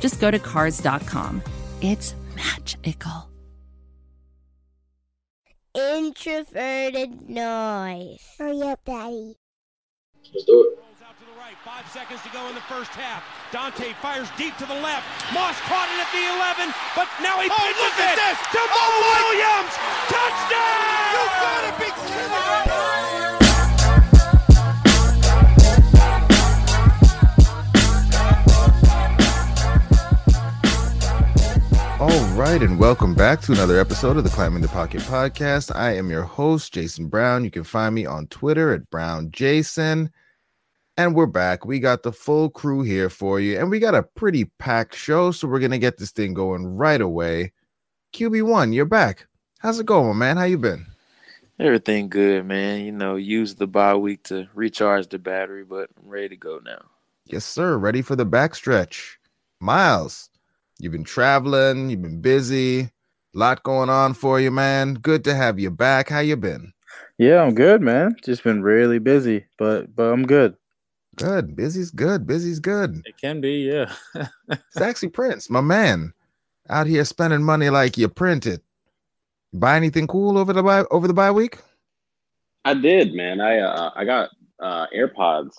just go to Cars.com. It's magical. Introverted noise. Hurry up, Daddy. Let's do it. Rolls out to the right. Five seconds to go in the first half. Daunte fires deep to the left. Moss caught it at the 11, but now he Oh, pitches look at it this. to Moe Oh, Williams. Touchdown! You gotta be kidding me! All right, and welcome back to another episode of the Climbing the Pocket podcast. I am your host, Jayson Brown. You can find me on Twitter at Brown Jayson. And we're back. We got the full crew here for you, and we got a pretty packed show, so we're gonna get this thing going right away. QB1, you're back. How's it going, man? How you been? Everything good, man. You know, use the bye week to recharge the battery, but I'm ready to go now. Yes, sir. Ready for the backstretch. Myles, you've been traveling, you've been busy, a lot going on for you, man. Good to have you back. How you been? Yeah, I'm good, man. Just been really busy, but but I'm good. Good. Busy's good. Busy's good. It can be, yeah. Saxy Prince, my man, out here spending money like you printed. Buy anything cool over the bye over the bye week? I did, man. I uh, I got uh, AirPods,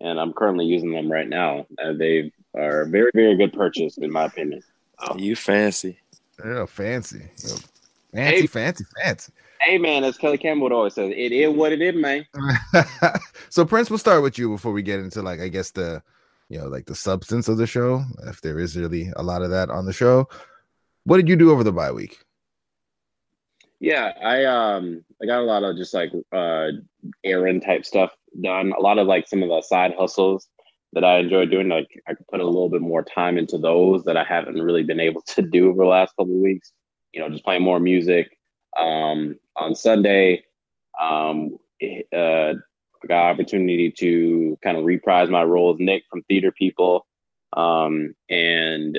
and I'm currently using them right now. Uh, they are a very, very good purchase, in my opinion. You fancy. Yeah, fancy. Yeah, Fancy, Hey. fancy, fancy. Hey, man, as Kelly Campbell would always says, it is what it is, man. so Prince, we'll start with you before we get into like I guess the you know like the substance of the show, if there is really a lot of that on the show. What did you do over the bye week? Yeah, I um I got a lot of just like uh errand type stuff done. A lot of like some of the side hustles that I enjoy doing. Like I could put a little bit more time into those that I haven't really been able to do over the last couple of weeks. You know, just playing more music. Um, on Sunday, um, uh, I got opportunity to kind of reprise my role as Nick from Theater People. Um, and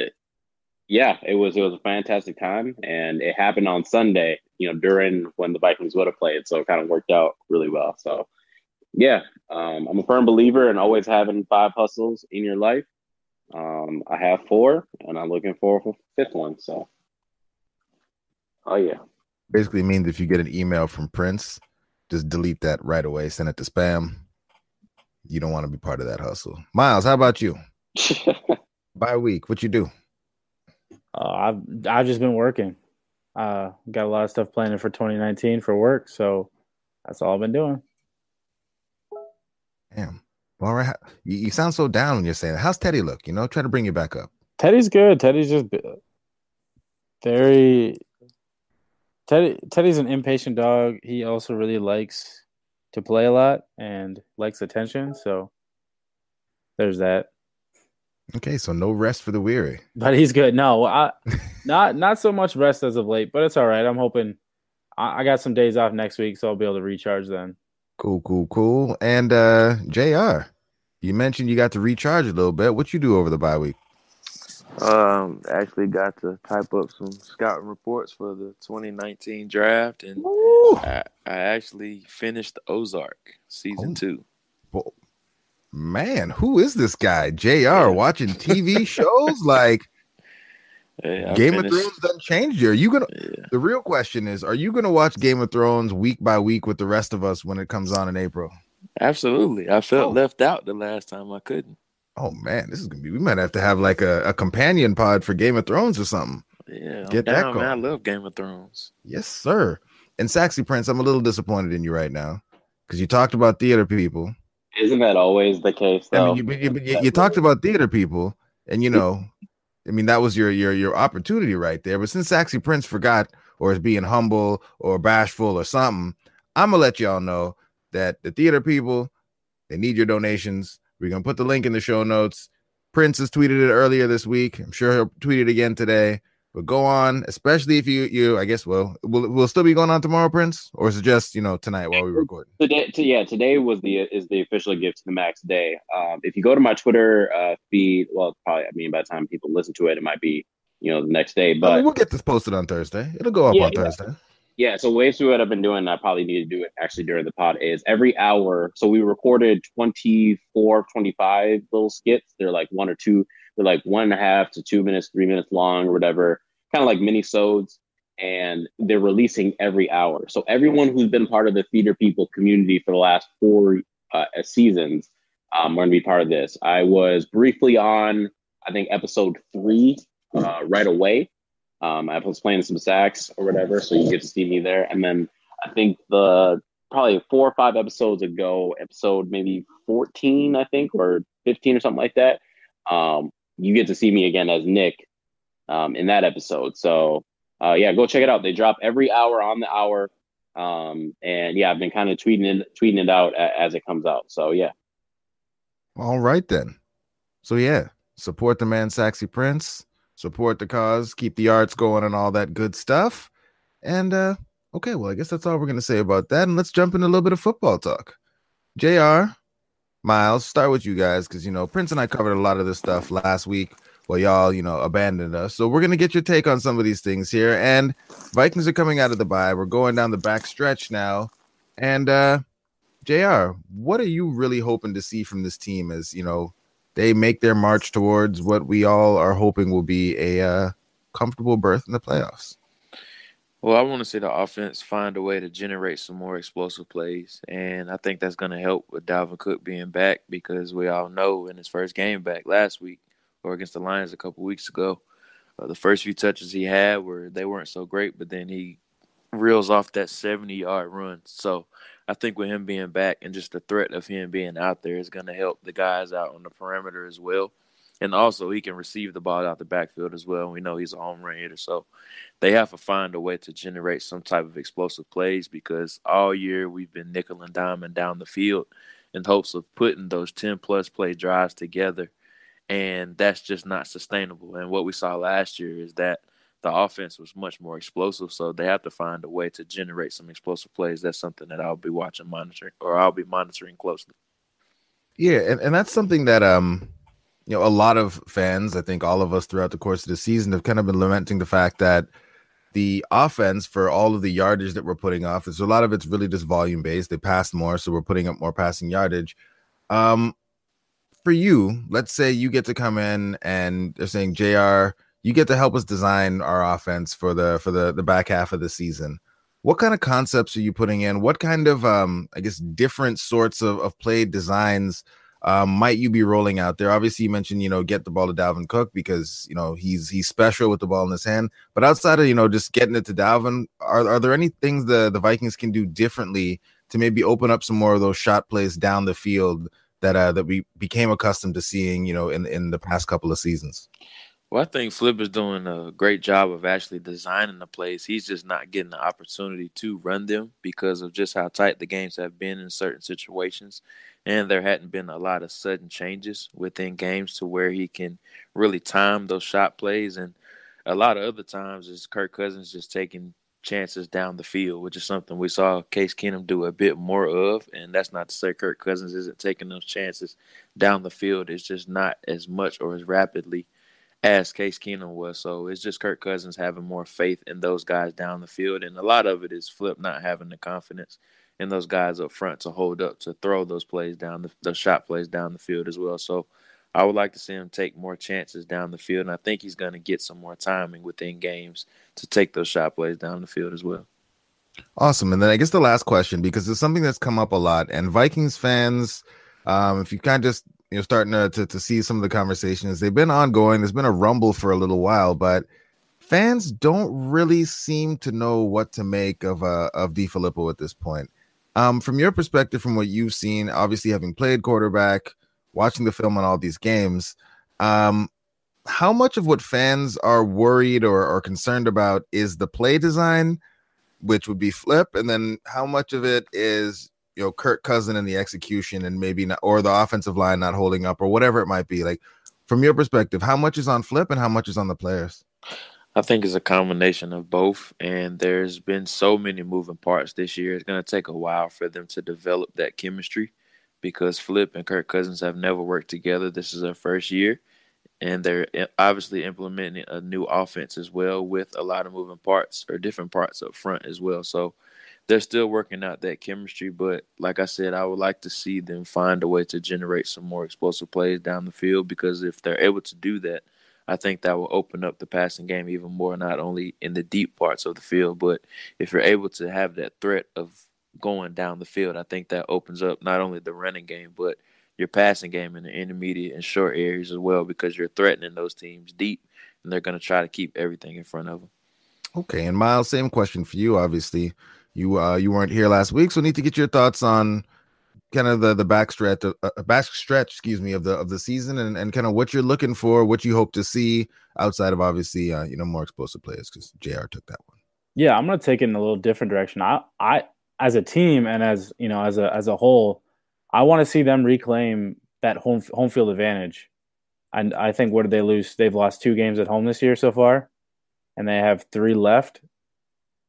yeah, it was it was a fantastic time, and it happened on Sunday. You know, during when the Vikings would have played, so it kind of worked out really well. So, yeah, um, I'm a firm believer in always having five hustles in your life. Um, I have four, and I'm looking for a fifth one. So, oh yeah, Basically means if you get an email from Prince, just delete that right away, send it to spam. You don't want to be part of that hustle. Myles, how about you? Bye week, what you do? Uh, I've I've just been working. Uh, got a lot of stuff planned for 2019 for work, so that's all I've been doing. Damn. All right. You, you sound so down when you're saying that. How's Teddy look? You know, try to bring you back up. Teddy's good. Teddy's just very. Teddy Teddy's an impatient dog. He also really likes to play a lot and likes attention. So there's that. Okay, so no rest for the weary. But he's good. No, I not not so much rest as of late, but it's all right. I'm hoping I, I got some days off next week, so I'll be able to recharge then. Cool, cool, cool. And uh JR, you mentioned you got to recharge a little bit. What you do over the bye week? Um, actually got to type up some scouting reports for the 2019 draft, and I, I actually finished Ozark season Oh. two. Well, man, who is this guy? JR watching TV shows like Yeah, I Game finished- of Thrones doesn't change you. Are you gonna Yeah. the real question is, are you gonna watch Game of Thrones week by week with the rest of us when it comes on in April? Absolutely, I felt Oh. left out the last time I couldn't. Oh man, this is gonna be we might have to have like a, a companion pod for Game of Thrones or something. Yeah, I'm Get that man. I love Game of Thrones. Yes, sir. And Saxy Prince, I'm a little disappointed in you right now because you talked about theater people. isn't that always the case I though? mean, you, you, you, you talked about theater people, and you know, I mean, that was your your your opportunity right there. But since Saxy Prince forgot or is being humble or bashful or something, I'm gonna let y'all know that the theater people they need your donations. We're gonna put the link in the show notes. Prince has tweeted it earlier this week. I'm sure he'll tweet it again today. But go on, especially if you you I guess well will will still be going on tomorrow, Prince, or is it just you know tonight while we record? Today, to, yeah, today was the is the official gift to the max day. Um, if you go to my Twitter uh, feed, well, probably I mean by the time people listen to it, it might be you know the next day. But I mean, we'll get this posted on Thursday. It'll go up Yeah, on yeah. Thursday. Yeah, so ways to what I've been doing, I probably need to do it actually during the pod is every hour. So we recorded 24, 25 little skits. They're like one or two, they're like one and a half to two minutes, three minutes long or whatever, kind of like mini sodes. And they're releasing every hour. So everyone who's been part of the Theater People community for the last four uh, seasons, um, we're gonna be part of this. I was briefly on, I think, episode three uh, right away. Um, I was playing some sax or whatever, so you get to see me there. And then I think the probably four or five episodes ago, episode maybe 14, I think, or 15 or something like that, um, you get to see me again as Nick um, in that episode. So uh, yeah, go check it out. They drop every hour on the hour. Um, and yeah, I've been kind of tweeting it, tweeting it out as it comes out. So yeah. All right then. So yeah, support the man, Saxy Prince. Support the cause. Keep the arts going and all that good stuff. And uh okay, well, I guess that's all we're gonna say about that. And let's jump into a little bit of football talk. Jr. Myles, start with you guys because you know Prince and I covered a lot of this stuff last week. Well, y'all, you know, abandoned us. So we're gonna get your take on some of these things here. And Vikings are coming out of the bye. We're going down the back stretch now. And uh JR, what are you really hoping to see from this team as you know they make their march towards what we all are hoping will be a uh, comfortable berth in the playoffs? Well, I want to see the offense find a way to generate some more explosive plays, and I think that's going to help with Dalvin Cook being back because we all know in his first game back last week or against the Lions a couple weeks ago, uh, the first few touches he had were they weren't so great, but then he reels off that 70 yard run. So I think with him being back and just the threat of him being out there is going to help the guys out on the perimeter as well. And also, he can receive the ball out the backfield as well. We know he's a home run hitter. So they have to find a way to generate some type of explosive plays because all year we've been nickel and diamond down the field in hopes of putting those 10 plus play drives together. And that's just not sustainable. And what we saw last year is that the offense was much more explosive. So they have to find a way to generate some explosive plays. That's something that I'll be watching, monitoring, or I'll be monitoring closely. Yeah, and, and that's something that um you know a lot of fans, I think all of us throughout the course of the season have kind of been lamenting the fact that the offense for all of the yardage that we're putting off is a lot of it's really just volume based. They pass more, so we're putting up more passing yardage. Um for you, let's say you get to come in and they're saying JR, you get to help us design our offense for the for the the back half of the season. What kind of concepts are you putting in? What kind of um I guess different sorts of, of play designs um, might you be rolling out there? Obviously, you mentioned you know get the ball to Dalvin Cook because you know he's he's special with the ball in his hand. But outside of you know just getting it to Dalvin, are are there any things the the Vikings can do differently to maybe open up some more of those shot plays down the field that uh, that we became accustomed to seeing you know in in the past couple of seasons? Well, I think Flip is doing a great job of actually designing the plays. He's just not getting the opportunity to run them because of just how tight the games have been in certain situations. And there hadn't been a lot of sudden changes within games to where he can really time those shot plays. And a lot of other times is Kirk Cousins just taking chances down the field, which is something we saw Case Keenum do a bit more of. And that's not to say Kirk Cousins isn't taking those chances down the field. It's just not as much or as rapidly as Case Keenum was. So it's just Kirk Cousins having more faith in those guys down the field. And a lot of it is Flip not having the confidence in those guys up front to hold up, to throw those plays down, the, those shot plays down the field as well. So I would like to see him take more chances down the field. And I think he's going to get some more timing within games to take those shot plays down the field as well. Awesome. And then I guess the last question, because it's something that's come up a lot, and Vikings fans, um, if you kind of just you know starting to, to to see some of the conversations, they've been ongoing. There's been a rumble for a little while, but fans don't really seem to know what to make of uh of DeFilippo at this point. Um, from your perspective, from what you've seen, obviously having played quarterback, watching the film on all these games, um, how much of what fans are worried or, concerned about is the play design, which would be flip, and then how much of it is you know Kirk Cousin and the execution and maybe not or the offensive line not holding up or whatever it might be. Like, from your perspective, how much is on Flip and how much is on the players? I think it's a combination of both, and there's been so many moving parts this year. It's going to take a while for them to develop that chemistry because Flip and Kirk Cousins have never worked together. This is their first year, and they're eh, obviously implementing a new offense as well with a lot of moving parts or different parts up front as well. So they're still working out that chemistry. But like I said, I would like to see them find a way to generate some more explosive plays down the field because if they're able to do that, I think that will open up the passing game even more, not only in the deep parts of the field, but if you're able to have that threat of going down the field, I think that opens up not only the running game, but your passing game in the intermediate and short areas as well because you're threatening those teams deep and they're going to try to keep everything in front of them. Okay, and Myles, same question for you. Obviously, you uh, you weren't here last week, so need to get your thoughts on kind of the the backstretch uh, uh back stretch, excuse me, of the of the season, and, and kind of what you're looking for, what you hope to see outside of obviously uh, you know more explosive players because Jr. took that one. Yeah, I'm gonna take it in a little different direction. I I as a team and as you know as a as a whole, I want to see them reclaim that home home field advantage. And I think what did they lose? They've lost two games at home this year so far, and they have three left.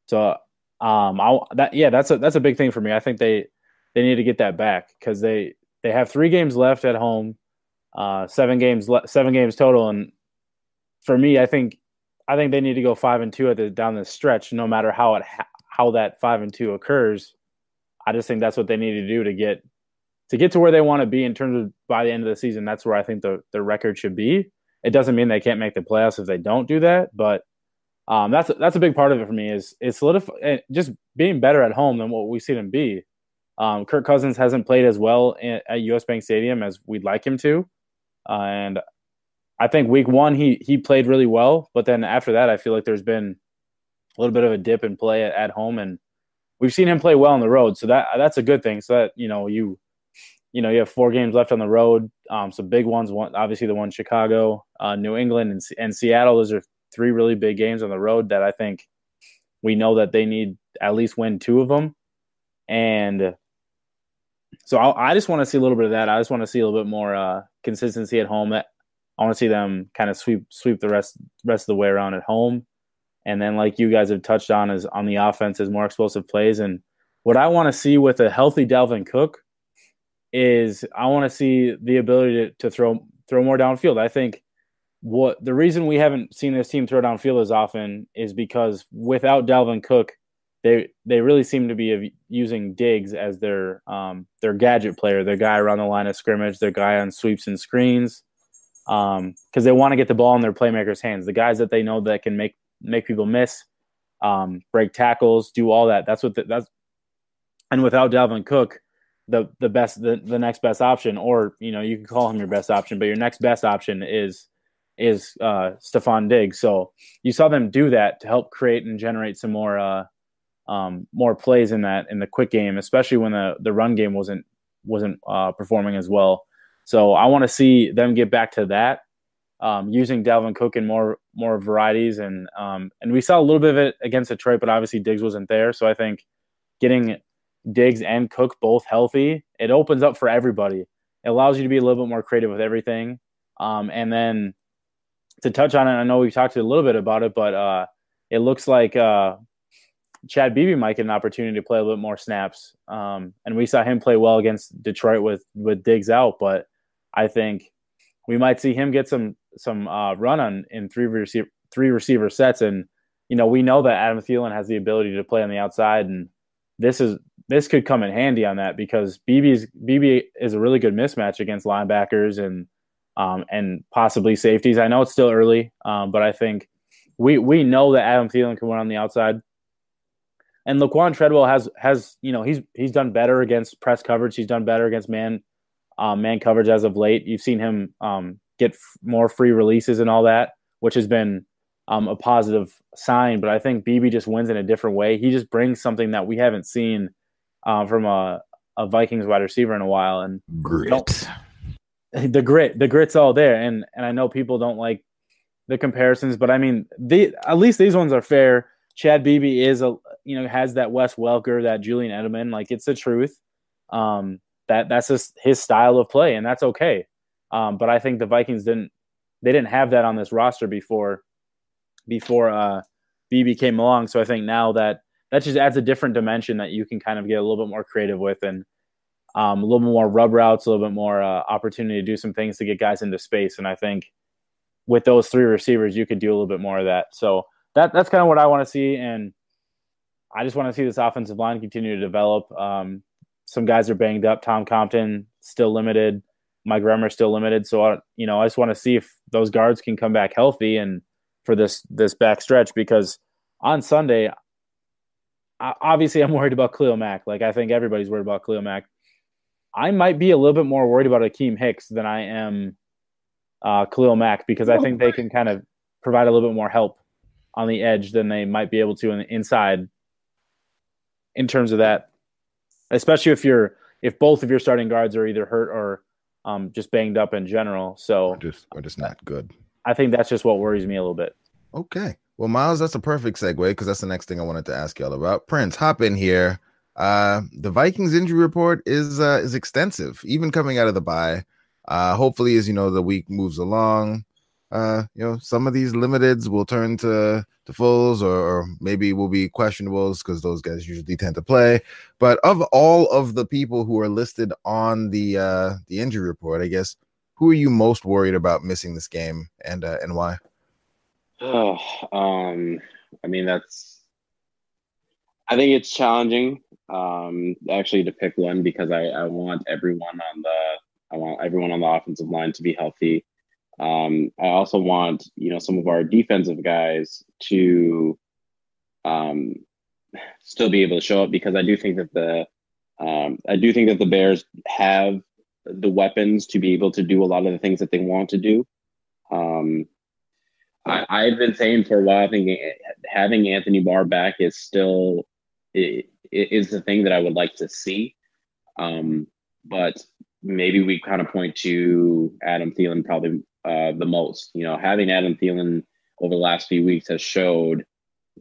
So um, I that yeah, that's a that's a big thing for me. I think they they need to get that back because they they have three games left at home, uh, seven games le- seven games total, and for me, I think I think they need to go five and two at the down the stretch, no matter how it ha- how that five and two occurs. I just think that's what they need to do to get to get to where they want to be in terms of by the end of the season. That's where I think the the record should be. It doesn't mean they can't make the playoffs if they don't do that, but um, that's that's a big part of it for me. Is is eh, just being better at home than what we see them be. Um, Kirk Cousins hasn't played as well in, at US Bank Stadium as we'd like him to, uh, and I think Week One he he played really well, but then after that, I feel like there's been a little bit of a dip in play at, at home, and we've seen him play well on the road, so that that's a good thing. So that you know you you know you have four games left on the road, um, some big ones. One obviously the one Chicago, uh, New England, and, and Seattle. Those are three really big games on the road that I think we know that they need at least win two of them. And so I, I just want to see a little bit of that. I just want to see a little bit more uh, consistency at home. I want to see them kind of sweep sweep the rest rest of the way around at home. And then, like you guys have touched on, is on the offense is more explosive plays. And what I want to see with a healthy Dalvin Cook is I want to see the ability to, to throw throw more downfield. I think what the reason we haven't seen this team throw downfield as often is because without Dalvin Cook, they they really seem to be using Diggs as their um, their gadget player, their guy around the line of scrimmage, their guy on sweeps and screens, because um, they want to get the ball in their playmakers' hands. The guys that they know that can make make people miss, um, break tackles, do all that. That's what the, that's. And without Dalvin Cook, the the best the, the next best option, or you know you can call him your best option, but your next best option is is uh, Stefon Diggs. So you saw them do that to help create and generate some more uh, um, more plays in that in the quick game, especially when the the run game wasn't wasn't uh, performing as well. So I want to see them get back to that, um, using Dalvin Cook in more more varieties, and um, and we saw a little bit of it against Detroit, but obviously Diggs wasn't there. So I think getting Diggs and Cook both healthy, it opens up for everybody. It allows you to be a little bit more creative with everything, um, and then to touch on it, I know we talked a little bit about it, but uh, it looks like uh, Chad Beebe might get an opportunity to play a little bit more snaps. Um, and we saw him play well against Detroit with with Diggs out, but I think we might see him get some some uh, run on in three receiver three receiver sets. And you know we know that Adam Thielen has the ability to play on the outside, and this is this could come in handy on that because Beebe's Beebe is a really good mismatch against linebackers and um, and possibly safeties. I know it's still early, um, but I think we we know that Adam Thielen can run on the outside. And Laquan Treadwell has has you know he's he's done better against press coverage. He's done better against man um, man coverage as of late. You've seen him um, get f- more free releases and all that, which has been um, a positive sign. But I think Beebe just wins in a different way. He just brings something that we haven't seen uh, from a, a Vikings wide receiver in a while. And grit the grit, the grit's all there. And and I know people don't like the comparisons, but I mean, the at least these ones are fair. Chad Beebe is a you know has that Wes Welker, that Julian Edelman, like it's the truth. Um, that that's just his style of play, and that's okay. Um, but I think the Vikings didn't they didn't have that on this roster before before uh, Beebe came along. So I think now that that just adds a different dimension that you can kind of get a little bit more creative with and um, a little bit more rub routes, a little bit more uh, opportunity to do some things to get guys into space. And I think with those three receivers, you could do a little bit more of that. So that that's kind of what I want to see, and I just want to see this offensive line continue to develop. Um, some guys are banged up. Tom Compton still limited. Mike Remmer still limited. So I, you know, I just want to see if those guards can come back healthy and for this this back stretch because on Sunday, obviously I'm worried about Khalil Mack. Like I think everybody's worried about Khalil Mack. I might be a little bit more worried about Akiem Hicks than I am uh, Khalil Mack because I think they can kind of provide a little bit more help on the edge than they might be able to in inside in terms of that. Especially if you're if both of your starting guards are either hurt or um, just banged up in general. So or just or just not good. I think that's just what worries me a little bit. Okay. Well, Myles, that's a perfect segue because that's the next thing I wanted to ask y'all about. Prince, hop in here. Uh, the Vikings injury report is uh, is extensive, even coming out of the bye. Uh, hopefully, as you know, the week moves along, uh, you know, some of these limiteds will turn to to fulls, or, or maybe will be questionables because those guys usually tend to play. But of all of the people who are listed on the uh, the injury report, I guess who are you most worried about missing this game, and uh, and why? Oh, um, I mean that's. I think it's challenging um, actually to pick one because I, I want everyone on the I want everyone on the offensive line to be healthy. Um, I also want you know some of our defensive guys to um, still be able to show up because I do think that the um, I do think that the Bears have the weapons to be able to do a lot of the things that they want to do. Um, I, have been saying for a while, I think having Anthony Barr back is still is the thing that I would like to see. Um, but maybe we kind of point to Adam Thielen probably uh, the most. You know, having Adam Thielen over the last few weeks has showed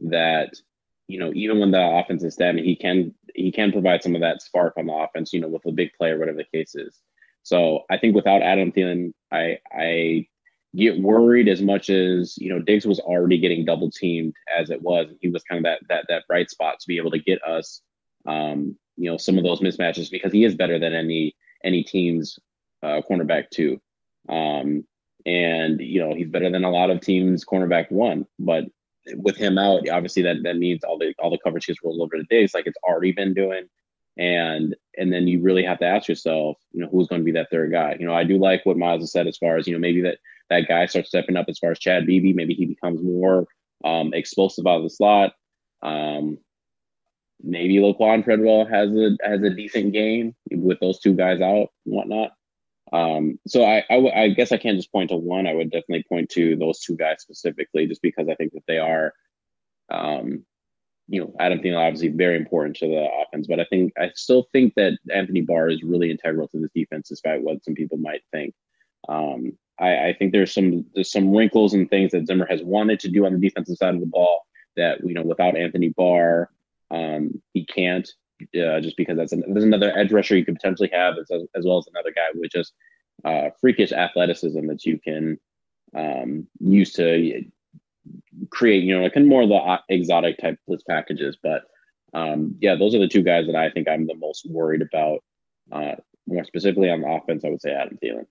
that you know even when the offense is down, he can he can provide some of that spark on the offense. You know, with a big player, whatever the case is. So I think without Adam Thielen, I I get worried as much as you know Diggs was already getting double teamed as it was. He was kind of that that that bright spot to be able to get us, um, you know, some of those mismatches because he is better than any any team's uh, cornerback too, um, and you know he's better than a lot of teams' cornerback one. But with him out, obviously that that means all the all the coverage gets rolled over to Diggs, like it's already been doing. And and then you really have to ask yourself, you know, who's going to be that third guy? You know, I do like what Myles has said as far as you know maybe that that guy starts stepping up as far as Chad Beebe. Maybe he becomes more um, explosive out of the slot. Um, maybe Laquan Treadwell has a has a decent game with those two guys out and whatnot. Um, so I, I, I guess I can't just point to one. I would definitely point to those two guys specifically, just because I think that they are, um, you know, Adam Thielen obviously very important to the offense, but I think I still think that Anthony Barr is really integral to this defense, despite what some people might think. Um, I, I, think there's some there's some wrinkles and things that Zimmer has wanted to do on the defensive side of the ball that you know without Anthony Barr, um, he can't. Uh, just because that's an, there's another edge rusher you could potentially have as, as well as another guy with just uh, freakish athleticism that you can um, use to create, you know, like more of the exotic type list packages. But um, yeah, those are the two guys that I think I'm the most worried about. Uh, more specifically on the offense, I would say Adam Thielen.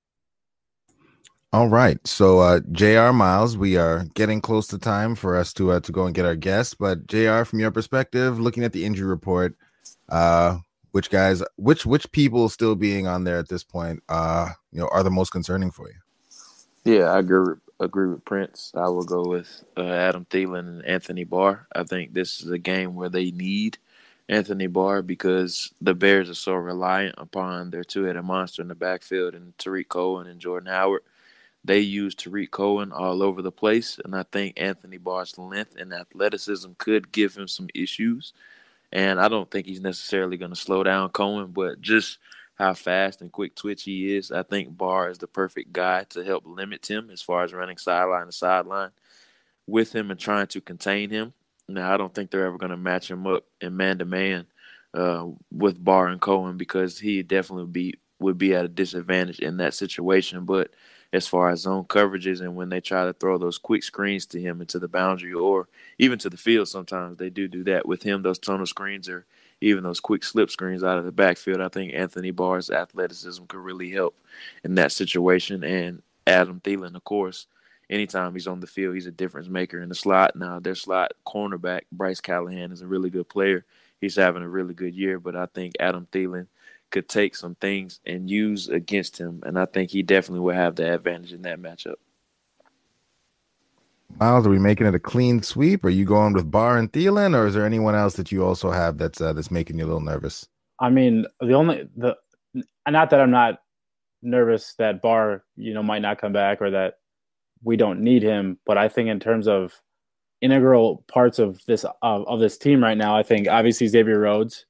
All right. So uh JR Myles, we are getting close to time for us to uh, to go and get our guests. But JR, from your perspective, looking at the injury report, uh which guys which which people still being on there at this point uh you know are the most concerning for you? Yeah, I agree agree with Prince. I will go with uh, Adam Thielen and Anthony Barr. I think this is a game where they need Anthony Barr because the Bears are so reliant upon their two-headed monster in the backfield and Tarik Cohen and Jordan Howard they use Tarik Cohen all over the place, and I think Anthony Barr's length and athleticism could give him some issues. And I don't think he's necessarily going to slow down Cohen, but just how fast and quick twitch he is, I think Barr is the perfect guy to help limit him as far as running sideline to sideline with him and trying to contain him. Now, I don't think they're ever going to match him up in man to man with Barr and Cohen because he definitely be would be at a disadvantage in that situation. But as far as zone coverages and when they try to throw those quick screens to him into the boundary or even to the field. Sometimes they do do that with him. Those tunnel screens or even those quick slip screens out of the backfield. I think Anthony Barr's athleticism could really help in that situation. And Adam Thielen, of course, anytime he's on the field, he's a difference maker in the slot. Now, their slot cornerback, Bryce Callahan, is a really good player. He's having a really good year, but I think Adam Thielen could take some things and use against him, and I think he definitely will have the advantage in that matchup. Myles, are we making it a clean sweep? Are you going with Barr and Thielen, or is there anyone else that you also have that's uh, that's making you a little nervous? I mean, the only the not that I'm not nervous that Barr, you know, might not come back or that we don't need him, but I think in terms of integral parts of this of, of this team right now, I think obviously Xavier Rhodes.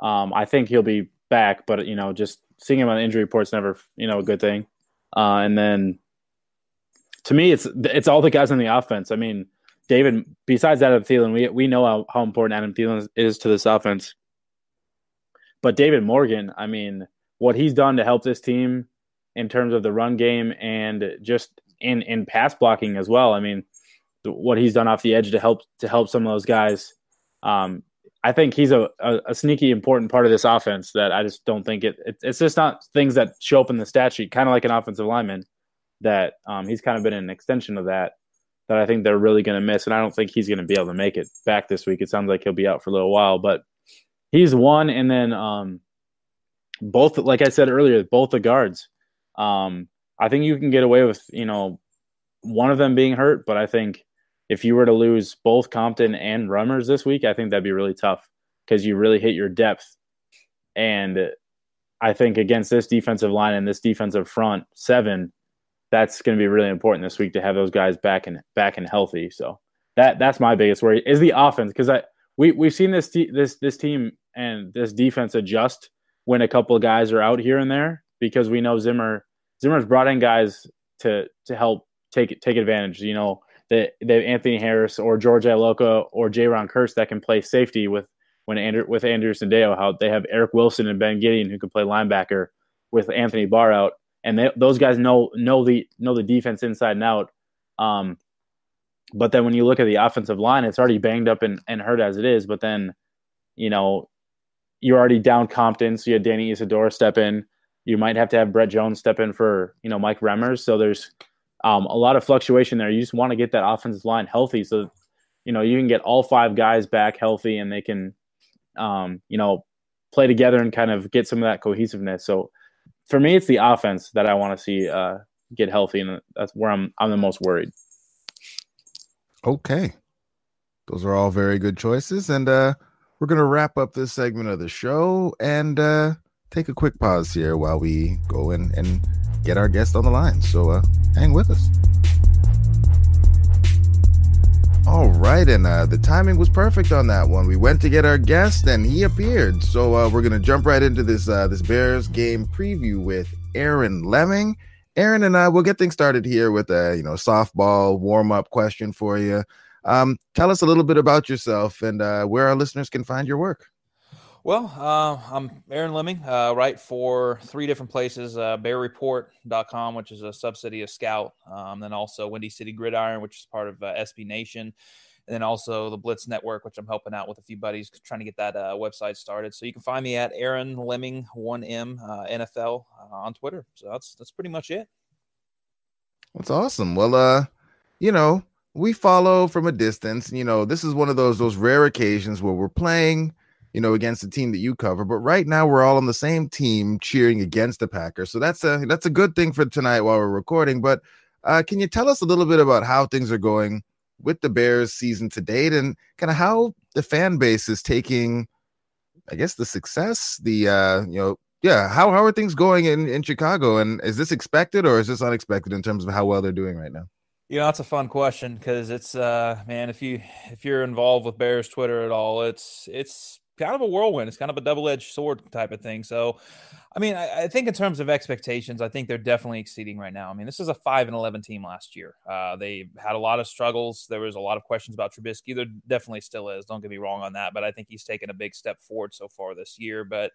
Um, I think he'll be back, but you know, just seeing him on injury reports never, you know, a good thing. Uh, and then to me, it's it's all the guys on the offense. I mean, David. Besides Adam Thielen, we we know how, how important Adam Thielen is to this offense. But David Morgan, I mean, what he's done to help this team in terms of the run game and just in in pass blocking as well. I mean, what he's done off the edge to help to help some of those guys. Um, I think he's a, a, a, sneaky important part of this offense that I just don't think it, it, it's just not things that show up in the stat sheet, kind of like an offensive lineman that um, he's kind of been an extension of that that I think they're really going to miss. And I don't think he's going to be able to make it back this week. It sounds like he'll be out for a little while, but he's one. And then um, both, like I said earlier, both the guards. Um, I think you can get away with, you know, one of them being hurt, but I think if you were to lose both Compton and Remmers this week, I think that'd be really tough because you really hit your depth. And I think against this defensive line and this defensive front seven, that's going to be really important this week to have those guys back and back and healthy. So that that's my biggest worry is the offense because I we we've seen this this this team and this defense adjust when a couple of guys are out here and there because we know Zimmer Zimmer's brought in guys to to help take take advantage. You know, they they have Anthony Harris or George Iloka or Jayron Kearse that can play safety with when Andrew with Andrew Sendejo. How they have Eric Wilson and Ben Gedeon who can play linebacker with Anthony Barr out, and they, those guys know know the know the defense inside and out. Um, but then when you look at the offensive line, it's already banged up and, and hurt as it is. But then, you know, you're already down Compton, so you had Danny Isidora step in. You might have to have Brett Jones step in for you know Mike Remmers. So there's um, a lot of fluctuation there. You just want to get that offensive line healthy, so you know you can get all five guys back healthy, and they can, um, you know, play together and kind of get some of that cohesiveness. So for me, it's the offense that I want to see uh, get healthy, and that's where I'm I'm the most worried. Okay, those are all very good choices, and uh, we're gonna wrap up this segment of the show and uh, take a quick pause here while we go in and get our guest on the line. So uh, hang with us. All right, and uh, the timing was perfect on that one. We went to get our guest, and he appeared. So uh, we're gonna jump right into this uh, this Bears game preview with Aaron Leming. Aaron and I will get things started here with a you know softball warm up question for you. Um, tell us a little bit about yourself and uh, where our listeners can find your work. Well, uh, I'm Aaron Leming. uh, write for three different places uh, bearreport.com, which is a subsidy of Scout, um, then also Windy City Gridiron, which is part of uh, SB Nation, and then also the Blitz Network, which I'm helping out with a few buddies trying to get that uh, website started. So you can find me at Aaron Leming One M uh, NFL uh, on Twitter. So that's that's pretty much it. That's awesome. Well, uh, you know, we follow from a distance. You know, this is one of those those rare occasions where we're playing you know, against the team that you cover. But right now we're all on the same team cheering against the Packers. So that's a that's a good thing for tonight while we're recording. But uh, can you tell us a little bit about how things are going with the Bears season to date and kind of how the fan base is taking, I guess, the success, the uh, you know, yeah, how how are things going in in Chicago? And is this expected or is this unexpected in terms of how well they're doing right now? You know, that's a fun question because it's uh man, if you if you're involved with Bears Twitter at all, it's it's kind of a whirlwind. It's kind of a double edged sword type of thing. So, I mean, I, I, think in terms of expectations, I think they're definitely exceeding right now. I mean, this is a five and eleven team last year. Uh, they had a lot of struggles. There was a lot of questions about Trubisky. There definitely still is. Don't get me wrong on that, but I think he's taken a big step forward so far this year. But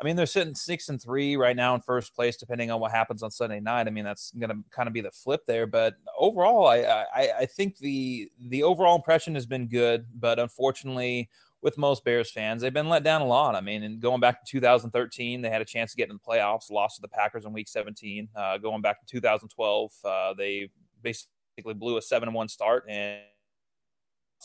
I mean, they're sitting six and three right now in first place, depending on what happens on Sunday night. I mean, that's going to kind of be the flip there. But overall, I, I, I think the the overall impression has been good, but unfortunately, with most Bears fans, they've been let down a lot. I mean, and going back to 2013, they had a chance to get in the playoffs, lost to the Packers in Week 17. Uh, going back to 2012, uh, they basically blew a seven and one start and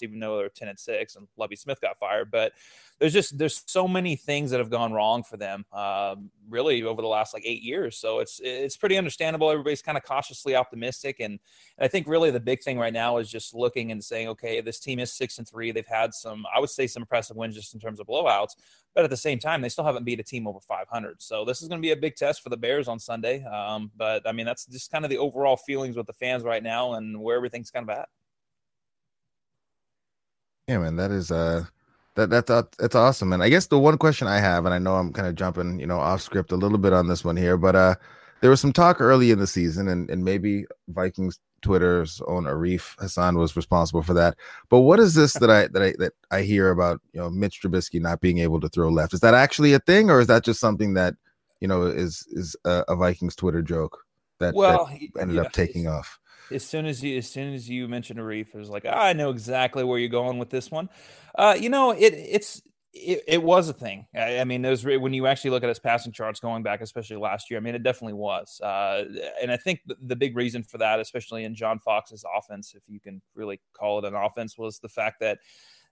even though they're 10 and 6 and Lovie Smith got fired. But there's just there's so many things that have gone wrong for them um, really over the last like eight years. So it's it's pretty understandable. Everybody's kind of cautiously optimistic. And, and I think really the big thing right now is just looking and saying, okay, this team is six and three. They've had some, I would say some impressive wins just in terms of blowouts. But at the same time, they still haven't beat a team over 500. So this is going to be a big test for the Bears on Sunday. Um, but I mean, that's just kind of the overall feelings with the fans right now and where everything's kind of at. Yeah, man, that is uh that that's uh, that's awesome. And I guess the one question I have, and I know I'm kind of jumping, you know, off script a little bit on this one here, but uh there was some talk early in the season, and and maybe Vikings Twitter's own Arif Hassan was responsible for that. But what is this that I that I that I hear about you know Mitch Trubisky not being able to throw left? Is that actually a thing, or is that just something that you know is is a, a Vikings Twitter joke that, well, that ended yeah, up taking off? As soon as you as soon as you mentioned Arif, it was like, oh, I know exactly where you're going with this one. Uh, you know, it it's it, it was a thing. I, I mean, there's when you actually look at his passing charts going back, especially last year. I mean, it definitely was. Uh, and I think the, the big reason for that, especially in John Fox's offense, if you can really call it an offense, was the fact that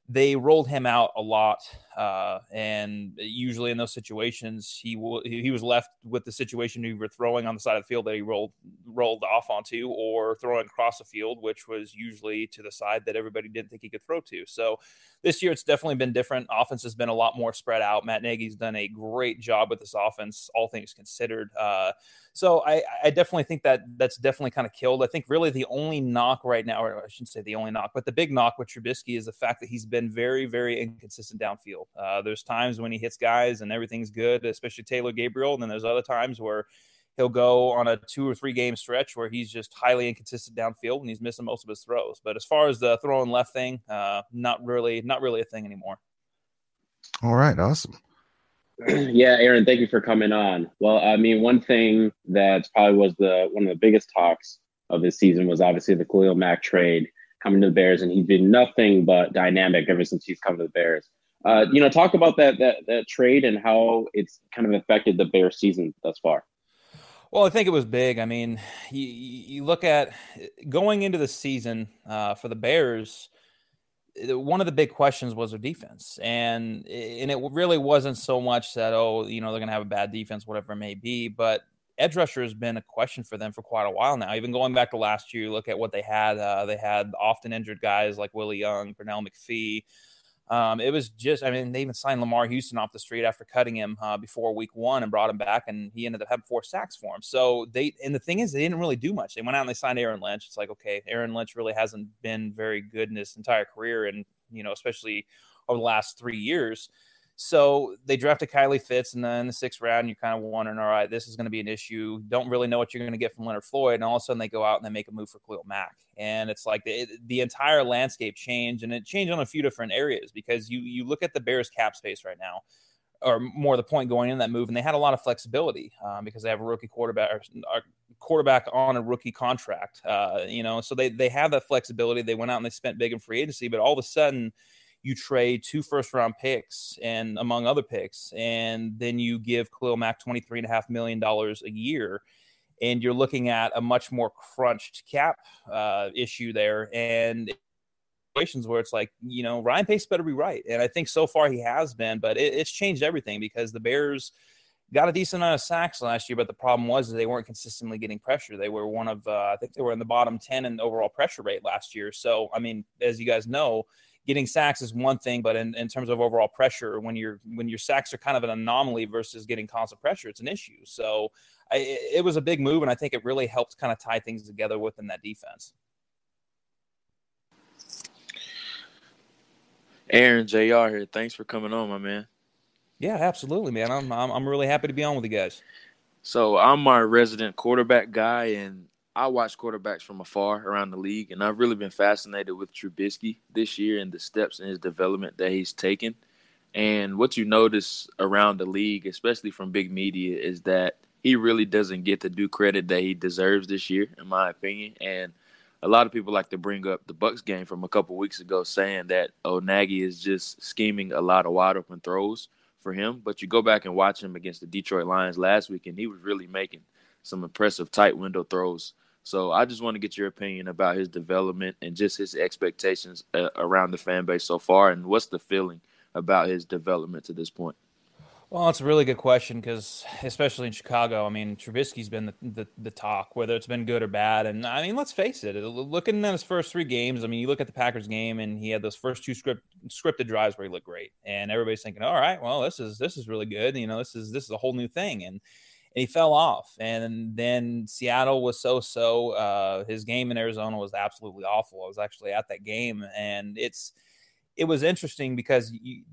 they rolled him out a lot, uh, and usually in those situations, he w- he was left with the situation either throwing on the side of the field that he rolled rolled off onto, or throwing across the field, which was usually to the side that everybody didn't think he could throw to. So this year, it's definitely been different. Offense has been a lot more spread out. Matt Nagy's done a great job with this offense, all things considered. Uh, so I, I definitely think that that's definitely kind of killed. I think really the only knock right now, or I shouldn't say the only knock, but the big knock with Trubisky is the fact that he's been very, very inconsistent downfield. Uh, there's times when he hits guys and everything's good, especially Taylor Gabriel, and then there's other times where he'll go on a two or three game stretch where he's just highly inconsistent downfield and he's missing most of his throws. But as far as the throwing left thing, uh, not really, not really a thing anymore. All right, awesome. yeah, Aaron, thank you for coming on. Well, I mean, one thing that probably was the one of the biggest talks of this season was obviously the Khalil Mack trade coming to the Bears, and he's been nothing but dynamic ever since he's come to the Bears. Uh, you know, talk about that that that trade and how it's kind of affected the Bears season thus far. Well, I think it was big. I mean, you, you look at going into the season uh, for the Bears one of the big questions was their defense, and and it really wasn't so much that oh you know they're to have a bad defense, whatever it may be, but edge rusher has been a question for them for quite a while now. Even going back to last year, look at what they had. Uh, they had often injured guys like Willie Young, Pernell McPhee. Um, it was just, I mean, they even signed Lamar Houston off the street after cutting him uh, before week one and brought him back, and he ended up having four sacks for him. So they, and the thing is, they didn't really do much. They went out and they signed Aaron Lynch. It's like, okay, Aaron Lynch really hasn't been very good in his entire career, and you know, especially over the last three years. So they drafted Kylie Fitts, and then in the sixth round, you're kind of wondering, all right, this is going to be an issue. Don't really know what you're going to get from Leonard Floyd, and all of a sudden they go out and they make a move for Khalil Mack, and it's like the, the entire landscape changed, and it changed on a few different areas because you you look at the Bears cap space right now, or more the point going in that move, and they had a lot of flexibility um, because they have a rookie quarterback, or, or quarterback on a rookie contract, uh, you know, so they they have that flexibility. They went out and they spent big in free agency, but all of a sudden you trade two first round picks and among other picks, and then you give Khalil Mack $23.5 million a year. And you're looking at a much more crunched cap uh, issue there. And situations where it's like, you know, Ryan Pace better be right. And I think so far he has been, but it, it's changed everything because the Bears got a decent amount of sacks last year, but the problem was they weren't consistently getting pressure. They were one of, uh, I think they were in the bottom 10 in overall pressure rate last year. So, I mean, as you guys know, getting sacks is one thing, but in, in terms of overall pressure, when you're when your sacks are kind of an anomaly versus getting constant pressure, it's an issue. So I, it was a big move, and I think it really helped kind of tie things together within that defense. Aaron Jr. here. Thanks for coming on, my man. Yeah, absolutely, man. I'm I'm, I'm really happy to be on with you guys. So I'm my resident quarterback guy, and I watch quarterbacks from afar around the league, and I've really been fascinated with Trubisky this year and the steps in his development that he's taken. And what you notice around the league, especially from big media, is that he really doesn't get the due credit that he deserves this year, in my opinion. And a lot of people like to bring up the Bucs game from a couple weeks ago, saying that oh is just scheming a lot of wide open throws for him. But you go back and watch him against the Detroit Lions last week, and he was really making some impressive tight window throws. So I just want to get your opinion about his development and just his expectations uh, around the fan base so far, and what's the feeling about his development to this point. Well, it's a really good question because, especially in Chicago, I mean, Trubisky's been the, the, the, talk, whether it's been good or bad. And I mean, let's face it, looking at his first three games, I mean, you look at the Packers game, and he had those first two script, scripted drives where he looked great, and everybody's thinking, all right, well, this is this is really good. You know, this is this is a whole new thing, and and he fell off. And then Seattle was so so. Uh, his game in Arizona was absolutely awful. I was actually at that game, and it's it was interesting because you,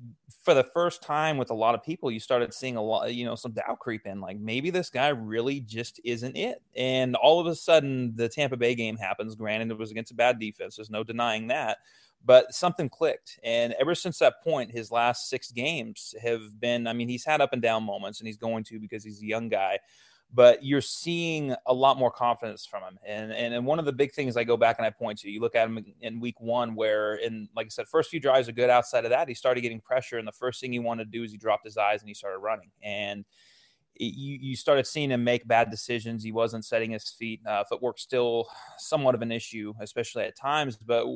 for the first time with a lot of people, you started seeing a lot, you know, some doubt creep in. Like maybe this guy really just isn't it. And all of a sudden, the Tampa Bay game happens. Granted, it was against a bad defense. There's no denying that. But something clicked. And ever since that point, his last six games have been, I mean, he's had up and down moments, and he's going to because he's a young guy but you're seeing a lot more confidence from him. And, and and one of the big things I go back and I point to, you look at him in week one, where in like I said, first few drives are good. Outside of that, he started getting pressure, and the first thing he wanted to do is he dropped his eyes and he started running. And it, you you started seeing him make bad decisions. He wasn't setting his feet. Uh, footwork still somewhat of an issue, especially at times. But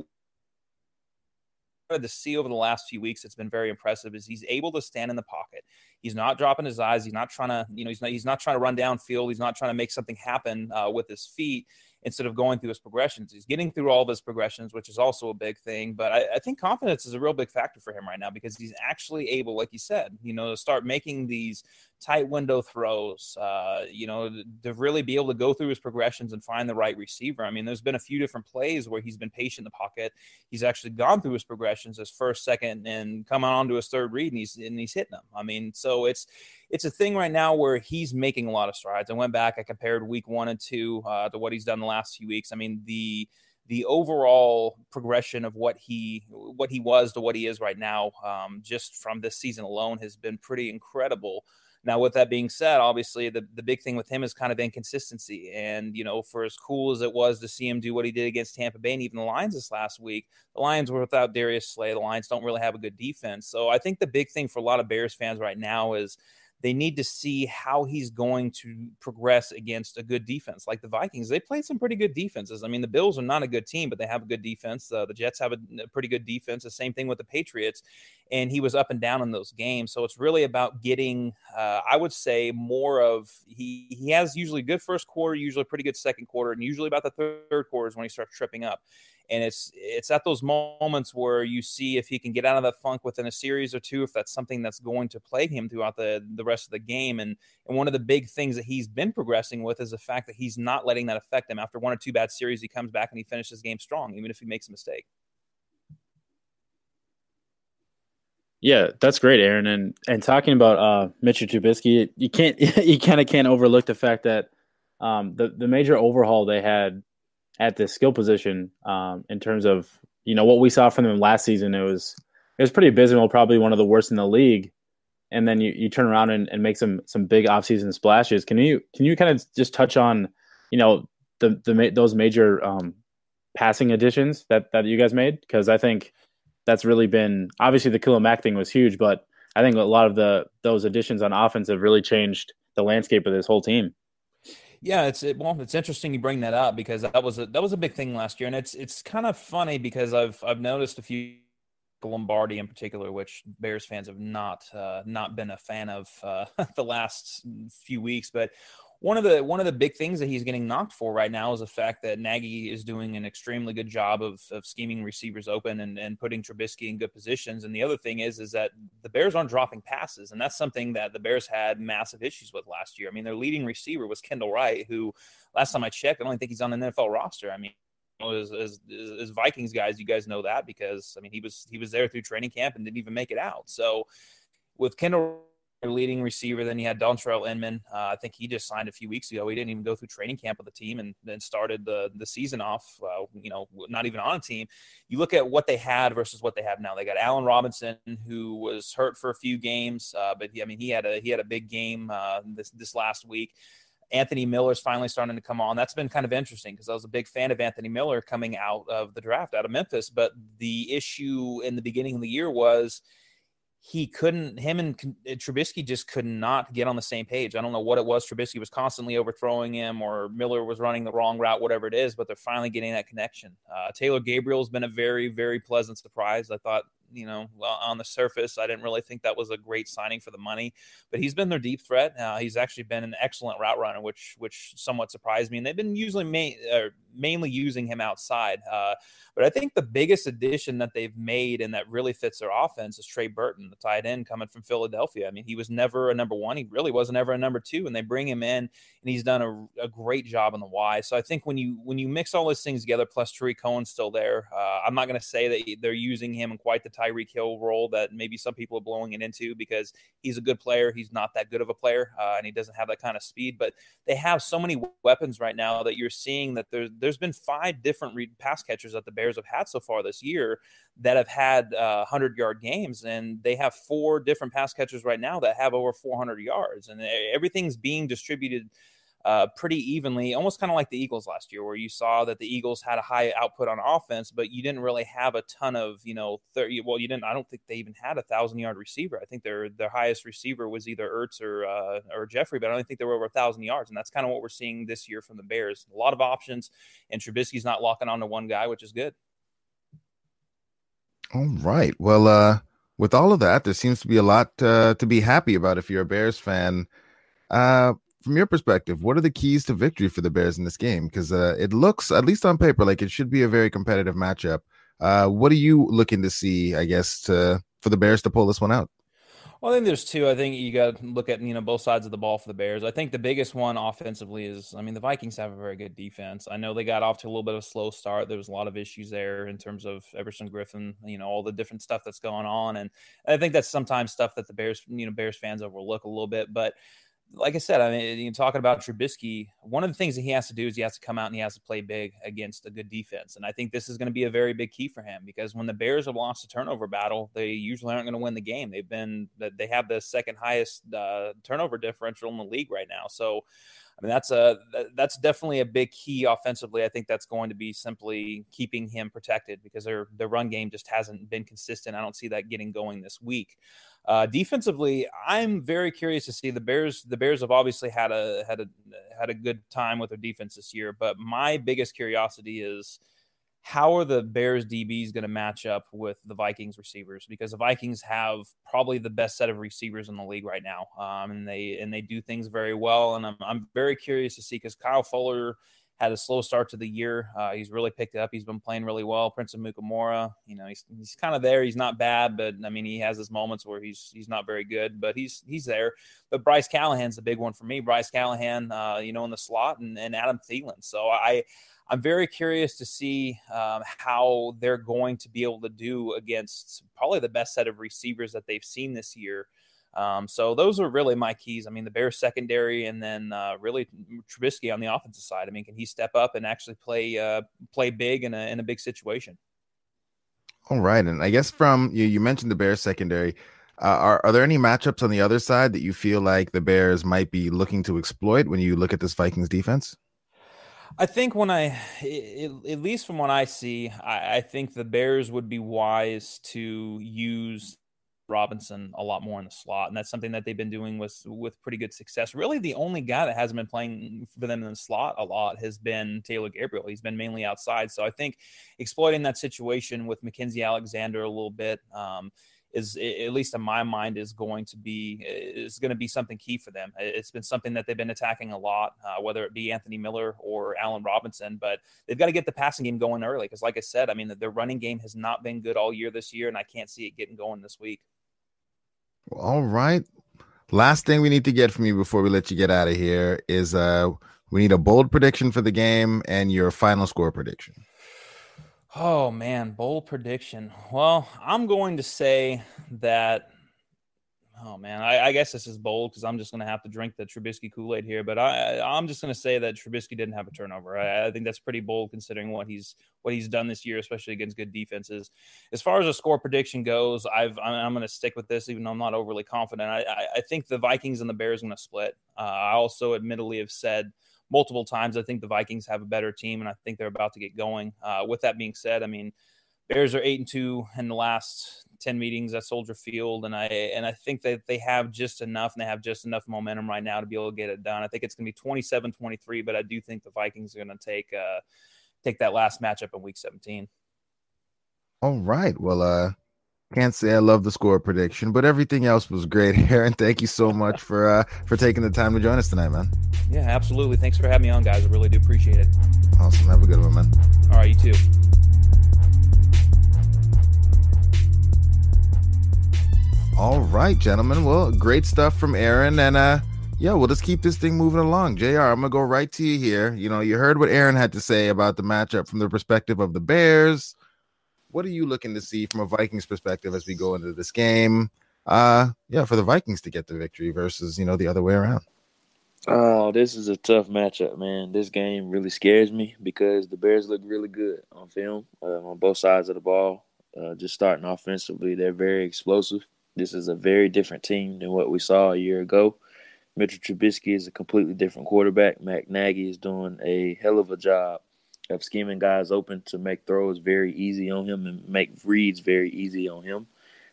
to see over the last few weeks that's been very impressive is he's able to stand in the pocket. He's not dropping his eyes. He's not trying to, you know, he's not he's not trying to run downfield. He's not trying to make something happen uh, with his feet instead of going through his progressions. He's getting through all of his progressions, which is also a big thing. But I, I, think confidence is a real big factor for him right now because he's actually able, like you said, you know, to start making these tight window throws, uh, you know, to really be able to go through his progressions and find the right receiver. I mean, there's been a few different plays where he's been patient in the pocket. He's actually gone through his progressions, his first, second, and come on to his third read, and he's and he's hitting them. I mean, so it's it's a thing right now where he's making a lot of strides. I went back, I compared week one and two uh, to what he's done the last few weeks. I mean, the the overall progression of what he what he was to what he is right now, um, just from this season alone, has been pretty incredible. Now, with that being said, obviously the, the big thing with him is kind of inconsistency. And, you know, for as cool as it was to see him do what he did against Tampa Bay and even the Lions this last week, the Lions were without Darius Slay. The Lions don't really have a good defense. So I think the big thing for a lot of Bears fans right now is they need to see how he's going to progress against a good defense like the Vikings. They played some pretty good defenses. I mean, the Bills are not a good team, but they have a good defense. Uh, the Jets have a, a, pretty good defense. The same thing with the Patriots. And he was up and down in those games. So it's really about getting, uh, I would say, more of he he has usually good first quarter, usually pretty good second quarter, and usually about the third quarter is when he starts tripping up. And it's it's at those moments where you see if he can get out of that funk within a series or two if that's something that's going to plague him throughout the the rest of the game. And and one of the big things that he's been progressing with is the fact that he's not letting that affect him. After one or two bad series he comes back and he finishes game strong even if he makes a mistake Yeah, that's great, Aaron. And and talking about uh, Mitchell Trubisky, you can't you kind of can't overlook the fact that um, the the major overhaul they had at the skill position um, in terms of you know what we saw from them last season. It was it was pretty abysmal, probably one of the worst in the league. And then you, you turn around and, and make some some big offseason splashes. Can you can you kind of just touch on you know the the those major um, passing additions that that you guys made? Because I think that's really been obviously the Khalil Mack thing was huge, but I think a lot of the those additions on offense have really changed the landscape of this whole team. Yeah, it's it, well, it's interesting you bring that up because that was a that was a big thing last year, and it's it's kind of funny because I've I've noticed a few Lombardi in particular, which Bears fans have not uh, not been a fan of uh, the last few weeks, but one of the one of the big things that he's getting knocked for right now is the fact that Nagy is doing an extremely good job of, of scheming receivers open and, and putting Trubisky in good positions. And the other thing is is that the Bears aren't dropping passes, and that's something that the Bears had massive issues with last year. I mean, their leading receiver was Kendall Wright, who last time I checked, I don't think he's on an NFL roster. I mean, as, as, as, Vikings guys, you guys know that because I mean he was he was there through training camp and didn't even make it out. So with Kendall leading receiver. Then you had Dontrelle Inman. Uh, I think he just signed a few weeks ago. He didn't even go through training camp with the team and then started the the season off. Uh, you know, not even on a team. You look at what they had versus what they have now. They got Allen Robinson, who was hurt for a few games, uh, but he, I mean, he had a he had a big game uh, this this last week. Anthony Miller's finally starting to come on. That's been kind of interesting because I was a big fan of Anthony Miller coming out of the draft out of Memphis. But the issue in the beginning of the year was he couldn't him and Trubisky just could not get on the same page. I don't know what it was. Trubisky was constantly overthrowing him, or Miller was running the wrong route, whatever it is. But they're finally getting that connection. Uh, Taylor Gabriel's been a very, very pleasant surprise. I thought you know, on the surface, I didn't really think that was a great signing for the money, but he's been their deep threat. Uh, he's actually been an excellent route runner, which which somewhat surprised me. And they've been usually main, uh, mainly using him outside. Uh, but I think the biggest addition that they've made and that really fits their offense is Trey Burton, the tight end coming from Philadelphia. I mean, he was never a number one. He really wasn't ever a number two, and they bring him in, and he's done a, a great job on the Y. So I think when you when you mix all those things together, plus Tarik Cohen's still there, uh, I'm not going to say that they're using him in quite the Tyreek Hill role that maybe some people are blowing it into because he's a good player. He's not that good of a player, uh, and he doesn't have that kind of speed. But they have so many weapons right now that you're seeing that there's there's been five different re- pass catchers that the Bears have had so far this year that have had uh, 100 yard games, and they have four different pass catchers right now that have over 400 yards, and everything's being distributed uh, pretty evenly, almost kind of like the Eagles last year, where you saw that the Eagles had a high output on offense, but you didn't really have a ton of, you know, 30. Well, you didn't. I don't think they even had a thousand yard receiver. I think their their highest receiver was either Ertz or uh, or Jeffery, but I don't think they were over a thousand yards, and that's kind of what we're seeing this year from the Bears. A lot of options, and Trubisky's not locking on to one guy, which is good. All right. Well, uh, with all of that, there seems to be a lot uh, to be happy about if you're a Bears fan. Uh, from your perspective, what are the keys to victory for the Bears in this game? Because uh, it looks, at least on paper, like it should be a very competitive matchup. Uh, what are you looking to see, I guess, to for the Bears to pull this one out? Well, I think there's two. I think you got to look at you know both sides of the ball for the Bears. I think the biggest one offensively is, I mean, the Vikings have a very good defense. I know they got off to a little bit of a slow start. There was a lot of issues there in terms of Everson Griffen, you know, all the different stuff that's going on, and I think that's sometimes stuff that the Bears, you know, Bears fans overlook a little bit, but like I said, I mean, you talking about Trubisky, one of the things that he has to do is he has to come out and he has to play big against a good defense. And I think this is going to be a very big key for him because when the Bears have lost a turnover battle, they usually aren't going to win the game. They've been, they have the second highest uh, turnover differential in the league right now. So, I mean, that's a that's definitely a big key offensively. I think that's going to be simply keeping him protected because their their run game just hasn't been consistent. I don't see that getting going this week. Uh, defensively, I'm very curious to see the Bears. The Bears have obviously had a had a had a good time with their defense this year, but my biggest curiosity is how are the Bears DBs going to match up with the Vikings receivers? Because the Vikings have probably the best set of receivers in the league right now, um, and they and they do things very well. And I'm I'm very curious to see because Kyle Fuller had a slow start to the year. Uh, he's really picked up. He's been playing really well. Prince Amukamara, you know, he's, he's kind of there. He's not bad, but I mean, he has his moments where he's he's not very good, but he's he's there. But Bryce Callahan's the big one for me. Bryce Callahan, uh, you know, in the slot, and, and Adam Thielen. So I. I'm very curious to see um, how they're going to be able to do against probably the best set of receivers that they've seen this year. Um, so those are really my keys. I mean, the Bears secondary, and then uh, really Trubisky on the offensive side. I mean, can he step up and actually play uh, play big in a in a big situation? All right, and I guess from you, you mentioned the Bears secondary. Uh, are are there any matchups on the other side that you feel like the Bears might be looking to exploit when you look at this Vikings defense? I think when I, at least from what I see, I, think the Bears would be wise to use Robinson a lot more in the slot, and that's something that they've been doing with with pretty good success. Really, the only guy that hasn't been playing for them in the slot a lot has been Taylor Gabriel. He's been mainly outside, so I think exploiting that situation with Mackensie Alexander a little bit. Um, is at least in my mind is going to be is going to be something key for them. It's been something that they've been attacking a lot, uh, whether it be Anthony Miller or Allen Robinson. But they've got to get the passing game going early because, like I said, I mean their running game has not been good all year this year, and I can't see it getting going this week. All right. Last thing we need to get from you before we let you get out of here is uh we need a bold prediction for the game and your final score prediction. Oh man, bold prediction. Well, I'm going to say that oh man, I, I guess this is bold because I'm just going to have to drink the Trubisky Kool Aid here. But I, I'm just going to say that Trubisky didn't have a turnover. I, I, think that's pretty bold considering what he's what he's done this year, especially against good defenses. As far as a score prediction goes, I've I'm, going to stick with this, even though I'm not overly confident. I, I, think the Vikings and the Bears are going to split. Uh, I also, admittedly, have said multiple times I think the Vikings have a better team, and I think they're about to get going. Uh, with that being said, I mean. Bears are eight and two in the last 10 meetings at Soldier Field. And I and I think that they have just enough and they have just enough momentum right now to be able to get it done. I think it's gonna be 27 23, but I do think the Vikings are gonna take uh take that last matchup in week 17. All right. Well, uh can't say I love the score prediction, but everything else was great. Aaron, thank you so much for uh for taking the time to join us tonight, man. Yeah, absolutely. Thanks for having me on, guys. I really do appreciate it. Awesome. Have a good one, man. All right, you too. All right, gentlemen. Well, great stuff from Aaron. And uh yeah, we'll just keep this thing moving along. JR, I'm gonna go right to you here. You know, you heard what Aaron had to say about the matchup from the perspective of the Bears. What are you looking to see from a Vikings perspective as we go into this game? Uh yeah, for the Vikings to get the victory versus, you know, the other way around. Oh, this is a tough matchup, man. This game really scares me because the Bears look really good on film uh, on both sides of the ball. Uh, just starting offensively, they're very explosive. This is a very different team than what we saw a year ago. Mitchell Trubisky is a completely different quarterback. Matt Nagy is doing a hell of a job of scheming guys open to make throws very easy on him and make reads very easy on him.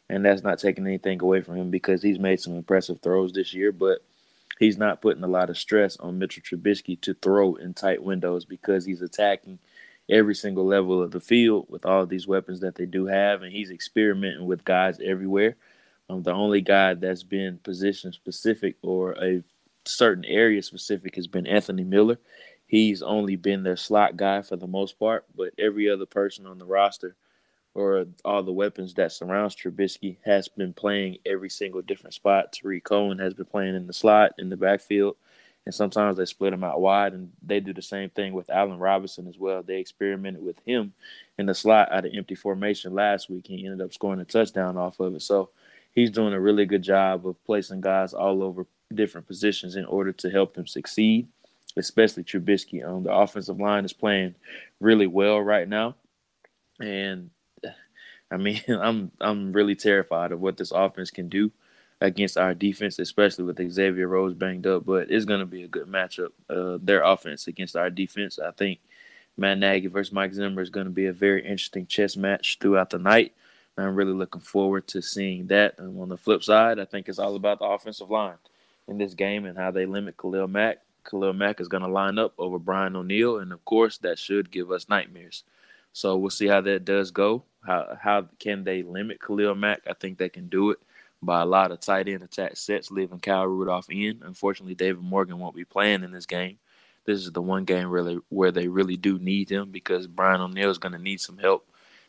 And that's not taking anything away from him because he's made some impressive throws this year, but he's not putting a lot of stress on Mitchell Trubisky to throw in tight windows because he's attacking every single level of the field with all these weapons that they do have, and he's experimenting with guys everywhere. Um, the only guy that's been position specific or a certain area specific has been Anthony Miller. He's only been their slot guy for the most part, but every other person on the roster or all the weapons that surrounds Trubisky has been playing every single different spot. Tarik Cohen has been playing in the slot, in the backfield, and sometimes they split him out wide, and they do the same thing with Allen Robinson as well. They experimented with him in the slot out of empty formation last week. He ended up scoring a touchdown off of it. So he's doing a really good job of placing guys all over different positions in order to help them succeed, especially Trubisky. Um, the offensive line is playing really well right now, and I mean, I'm I'm really terrified of what this offense can do against our defense, especially with Xavier Rose banged up. But it's going to be a good matchup. Uh, their offense against our defense, I think. Matt Nagy versus Mike Zimmer is going to be a very interesting chess match throughout the night. I'm really looking forward to seeing that. And on the flip side, I think it's all about the offensive line in this game and how they limit Khalil Mack. Khalil Mack is going to line up over Brian O'Neill, and of course, that should give us nightmares. So we'll see how that does go. How how can they limit Khalil Mack? I think they can do it by a lot of tight end attack sets, leaving Kyle Rudolph in. Unfortunately, David Morgan won't be playing in this game. This is the one game really where they really do need him because Brian O'Neill is going to need some help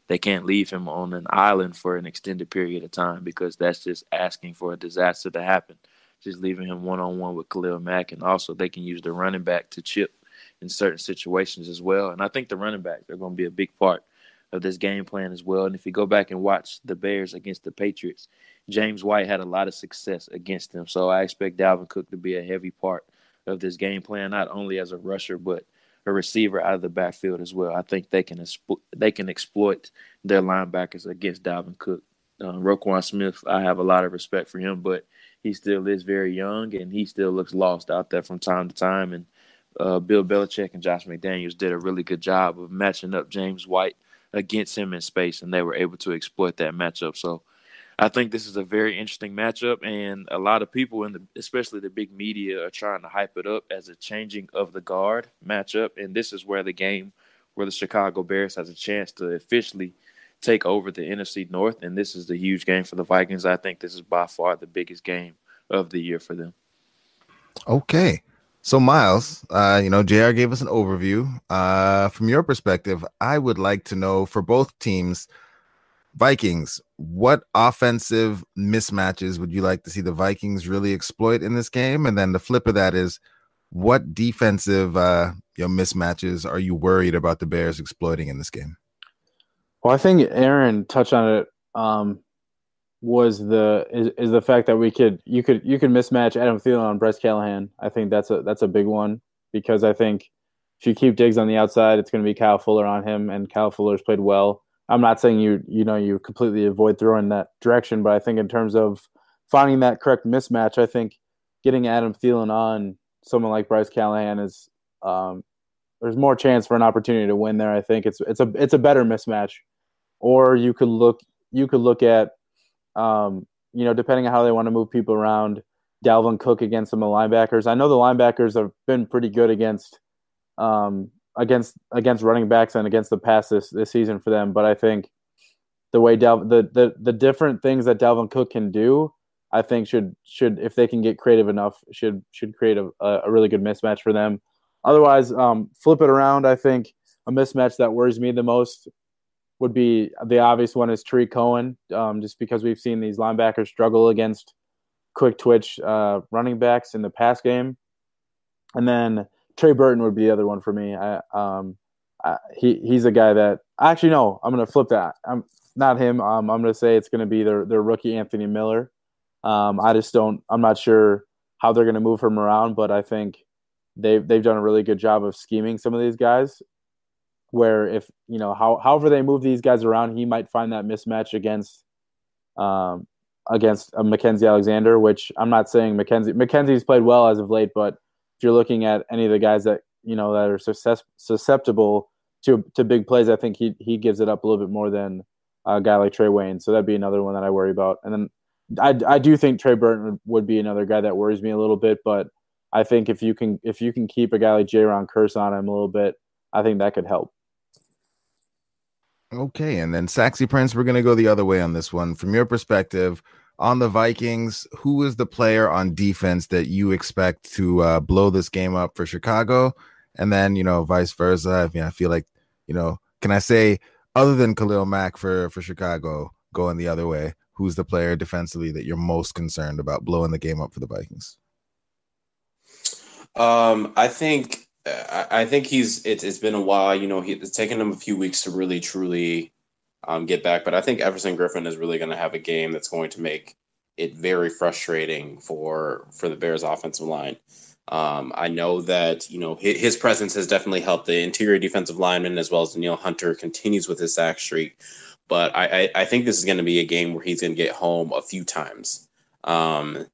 they can't leave him on an island for an extended period of time because that's just asking for a disaster to happen. Just leaving him one on one with Khalil Mack, and also they can use the running back to chip in certain situations as well. And I think the running backs are going to be a big part of this game plan as well. And if you go back and watch the Bears against the Patriots, James White had a lot of success against them. So I expect Dalvin Cook to be a heavy part of this game plan, not only as a rusher, but a receiver out of the backfield as well. I think they can they can exploit their linebackers against Dalvin Cook. Uh, Roquan Smith, I have a lot of respect for him, but he still is very young and he still looks lost out there from time to time. And uh, Bill Belichick and Josh McDaniels did a really good job of matching up James White against him in space, and they were able to exploit that matchup. So I think this is a very interesting matchup, and a lot of people in the, especially the big media, are trying to hype it up as a changing of the guard matchup. And this is where the game, where the Chicago Bears has a chance to officially take over the NFC North, and this is the huge game for the Vikings. I think this is by far the biggest game of the year for them. Okay. So Myles, uh, you know, JR gave us an overview. Uh, from your perspective, I would like to know for both teams – Vikings, what offensive mismatches would you like to see the Vikings really exploit in this game? And then the flip of that is what defensive uh, you know, mismatches are you worried about the Bears exploiting in this game? Well, I think Aaron touched on it um, was the is, is the fact that we could you could you could mismatch Adam Thielen on Bryce Callahan. I think that's a that's a big one because I think if you keep Diggs on the outside, it's going to be Kyle Fuller on him, and Kyle Fuller's played well. I'm not saying you you know you completely avoid throwing that direction, but I think in terms of finding that correct mismatch, I think getting Adam Thielen on someone like Bryce Callahan is um, there's more chance for an opportunity to win there. I think it's it's a it's a better mismatch, or you could look you could look at um, you know depending on how they want to move people around. Dalvin Cook against some of the linebackers. I know the linebackers have been pretty good against um, against against running backs and against the pass this, this season for them, but I think the way Dal the, the the different things that Dalvin Cook can do, I think should should if they can get creative enough, should should create a, a really good mismatch for them. Otherwise, um, flip it around. I think a mismatch that worries me the most would be the obvious one is Tarik Cohen, um, just because we've seen these linebackers struggle against quick twitch uh, running backs in the pass game, and then Trey Burton would be the other one for me. I, um, I, he he's a guy that actually no, I'm gonna flip that. I'm not him. Um, I'm gonna say it's gonna be their their rookie Anthony Miller. Um, I just don't. I'm not sure how they're gonna move him around, but I think they've they've done a really good job of scheming some of these guys. Where if you know how however they move these guys around, he might find that mismatch against um, against uh, Mackensie Alexander, which I'm not saying Mackensie Mackensie's played well as of late, but if you're looking at any of the guys that you know that are susceptible to to big plays, I think he he gives it up a little bit more than a guy like Trae Wayne. So that'd be another one that I worry about. And then I I do think Trey Burton would be another guy that worries me a little bit, but I think if you can if you can keep a guy like Jayron Kearse on him a little bit, I think that could help. Okay, and then Saxy Prince, we're gonna go the other way on this one. From your perspective, on the Vikings, who is the player on defense that you expect to uh, blow this game up for Chicago? And then, you know, vice versa. I mean, I feel like, you know, can I say other than Khalil Mack for for Chicago going the other way, who's the player defensively that you're most concerned about blowing the game up for the Vikings? Um, I think I think he's it's, it's been a while. You know, he, it's taken him a few weeks to really truly um, get back. But I think Everson Griffen is really going to have a game that's going to make it very frustrating for for the Bears offensive line. Um, I know that you know his, his, presence has definitely helped the interior defensive lineman as well as Danielle Hunter continues with his sack streak. But I, I, I think this is going to be a game where he's going to get home a few times. Um,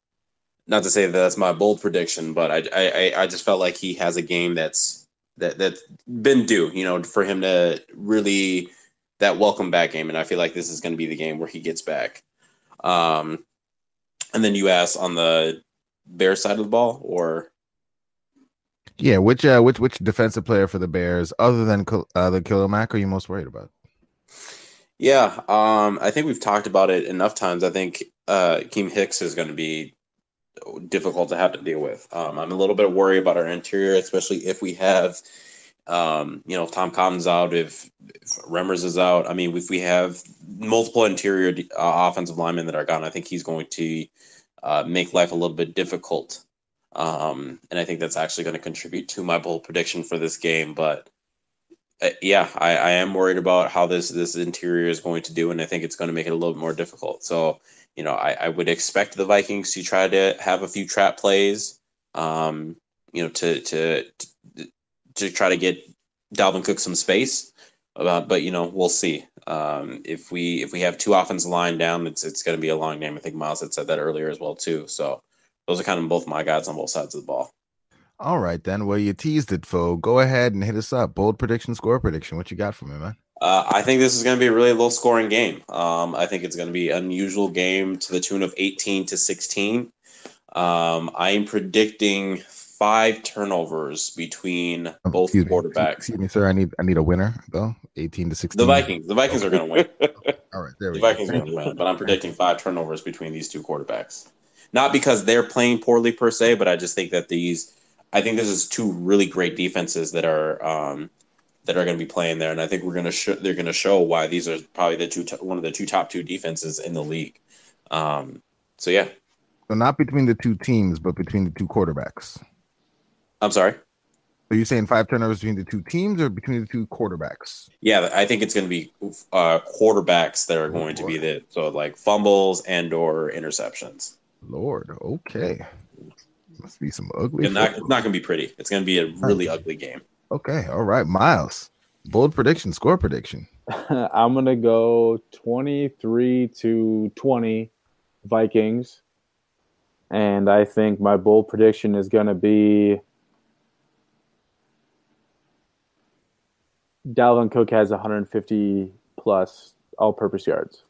not to say that that's my bold prediction, but I, I, I just felt like he has a game that's that that's been due, you know, for him to really that welcome back game, and I feel like this is going to be the game where he gets back. Um, and then you ask on the Bears side of the ball, or yeah, which uh, which which defensive player for the Bears, other than uh, the Khalil Mack, are you most worried about? Yeah, um, I think we've talked about it enough times. I think uh, Akiem Hicks is going to be difficult to have to deal with. Um, I'm a little bit worried about our interior, especially if we have um, you know, if Tom Compton's out, if, if Remmers is out, I mean, if we have multiple interior uh, offensive linemen that are gone, I think he's going to uh, make life a little bit difficult. Um, and I think that's actually going to contribute to my bold prediction for this game. But uh, yeah, I, I, am worried about how this this interior is going to do, and I think it's going to make it a little bit more difficult. So, you know, I, I would expect the Vikings to try to have a few trap plays. Um, you know, to to to try to get Dalvin Cook some space. Uh, but you know, we'll see. Um, if we if we have two offensive line down, it's it's going to be a long game. I think Myles had said that earlier as well too. So those are kind of both my guys on both sides of the ball. All right, then. Well, you teased it, Fo. Go ahead and hit us up. Bold prediction, score prediction. What you got for me, man? Uh, I think this is going to be a really low scoring game. Um, I think it's going to be an unusual game to the tune of 18 to 16. Um, I am predicting five turnovers between um, both excuse quarterbacks. Me, excuse me, sir. I need I need a winner though. Eighteen to sixteen. The Vikings. The Vikings are going to win. All right, there we the go. Vikings are going to win, but I'm predicting five turnovers between these two quarterbacks. Not because they're playing poorly per se, but I just think that these. I think this is two really great defenses that are um, that are going to be playing there, and I think we're going to show they're going to show why these are probably the two one of the two top two defenses in the league. Um, so yeah. So not between the two teams, but between the two quarterbacks. I'm sorry. Are you saying five turnovers between the two teams or between the two quarterbacks? Yeah, I think it's going to be uh, quarterbacks that are going to be the so like fumbles and or interceptions. Lord, okay. Must be some ugly. Not, it's not going to be pretty. It's going to be a really ugly game. Okay, all right, Myles. Bold prediction, score prediction. I'm gonna go 23 to 20 Vikings. And I think my bold prediction is gonna be Dalvin Cook has 150 plus all purpose yards.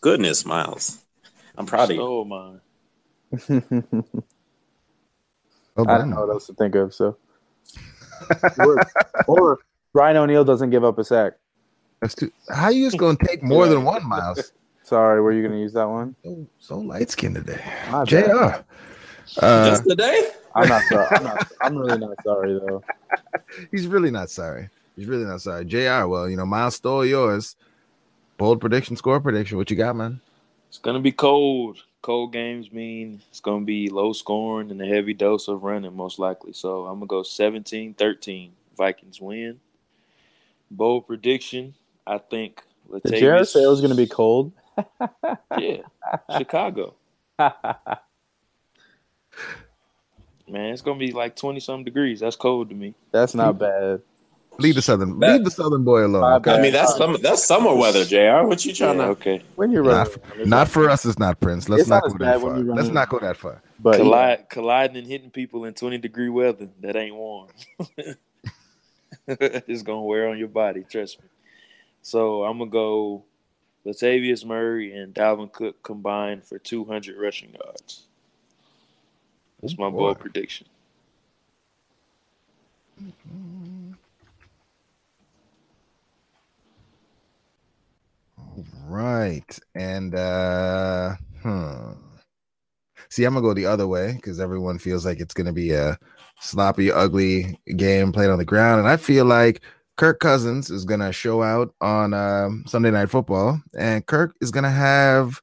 Goodness, Myles. I'm proud of you. Oh my. Well I don't know what else to think of, so or, or Ryan O'Neill doesn't give up a sack. That's too. How you just gonna take more than one, Myles? Sorry, were you gonna use that one? So, so light skinned today. My Jr. Uh, Just today? I'm not sorry. I'm, not, I'm really not sorry though. he's really not sorry. He's really not sorry. Jr. Well, you know, Myles stole yours. Bold prediction, score prediction. What you got, man? It's gonna be cold. Cold games mean it's gonna be low scoring and a heavy dose of running, most likely. So I'm gonna go 17-13. Vikings win. Bold prediction. I think Did Jared say it was gonna be cold? Yeah, Chicago. Man, it's gonna be like twenty some degrees. That's cold to me. That's not bad. Leave the southern, That- leave the southern boy alone. Okay? I mean, that's some that's summer weather, Jr. What you trying Yeah, to? okay. When you're Not, running, for, not for us. It's not Prince. Let's not not go that far. Let's not go that far. but yeah, colliding and hitting people in twenty degree weather. That ain't warm. it's gonna wear on your body. Trust me. So I'm gonna go. Latavius Murray and Dalvin Cook combined for 200 rushing yards. That's my bold prediction. Mm-hmm. Right. And uh hmm. See, I'm gonna go the other way because everyone feels like it's gonna be a sloppy, ugly game played on the ground. And I feel like Kirk Cousins is gonna show out on um, Sunday night football, and Kirk is gonna have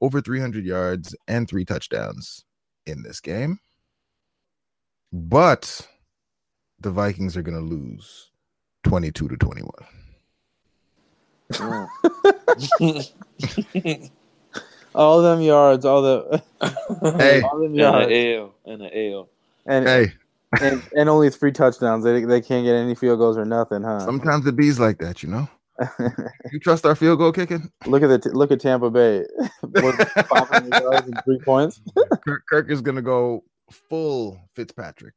over 300 yards and three touchdowns in this game. But the Vikings are gonna lose 22 to 21. all them yards, all the Hey, all them and an L and an L. and, hey, and and only three touchdowns. They they can't get any field goals or nothing, huh? sometimes the bees like that, you know. You trust our field goal kicking? look at the look at Tampa Bay, What, 500 yards and three points. Kirk, Kirk is gonna go full Fitzpatrick.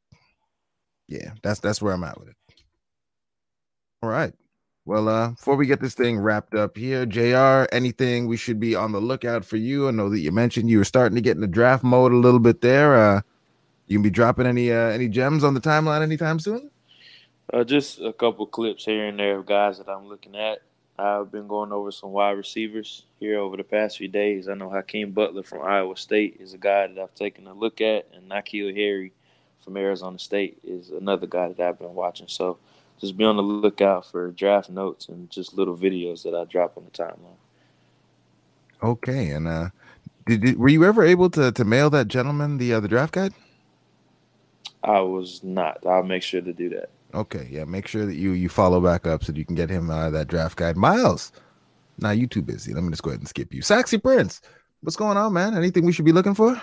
Yeah, that's that's where I'm at with it. All right. Well, uh, before we get this thing wrapped up here, Jr. Anything we should be on the lookout for you? I know that you mentioned you were starting to get in the draft mode a little bit there. Uh, you can be dropping any uh, any gems on the timeline anytime soon? Uh, just a couple clips here and there of guys that I'm looking at. I've been going over some wide receivers here over the past few days. I know Hakeem Butler from Iowa State is a guy that I've taken a look at, and N'Keal Harry from Arizona State is another guy that I've been watching. So just be on the lookout for draft notes and just little videos that I drop on the timeline. Okay, and uh, did, did were you ever able to to mail that gentleman the uh, the draft guide? I was not. I'll make sure to do that. Okay, yeah. Make sure that you you follow back up so that you can get him uh, that draft guide. Myles, now you too busy. Let me just go ahead and skip you. Saxy Prince, what's going on, man? Anything we should be looking for?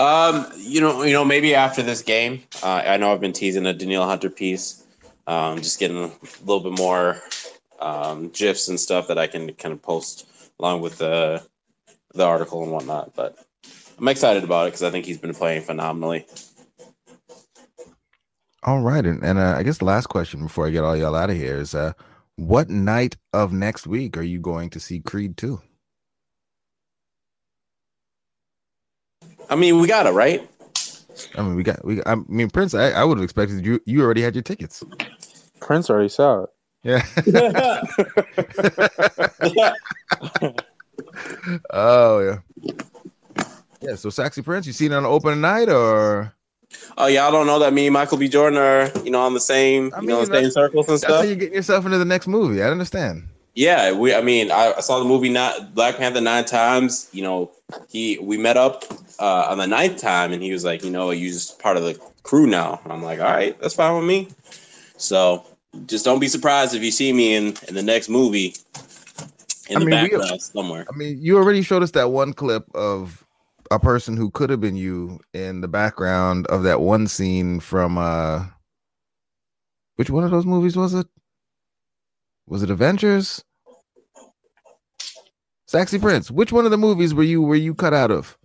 Um, you know, you know, maybe after this game, uh, I know I've been teasing a Danielle Hunter piece. Um, just getting a little bit more um, gifs and stuff that I can kind of post along with the the article and whatnot. But I'm excited about it because I think he's been playing phenomenally. All right, and, and uh, I guess the last question before I get all y'all out of here is, uh, what night of next week are you going to see Creed two? I mean, we got it right. I mean, we got we. I mean, Prince, I, I would have expected you. You already had your tickets. Prince already saw it. Yeah. oh yeah. Yeah. So, Saxy Prince, you seen it on an open night or? Oh, y'all don't know that me and Michael B. Jordan are, you know, on the same, I you know, mean, same circles and stuff. you're getting yourself into the next movie. I understand. Yeah, we. I mean, I, I saw the movie not Black Panther nine times. You know, he we met up uh, on the ninth time, and he was like, you know, you're just part of the crew now. And I'm like, all right, that's fine with me. So just don't be surprised if you see me in in the next movie in I the mean, we- somewhere. I mean, you already showed us that one clip of a person who could have been you in the background of that one scene from uh which one of those movies was it? Was it Avengers? Sexy Prince. Which one of the movies were you were you cut out of?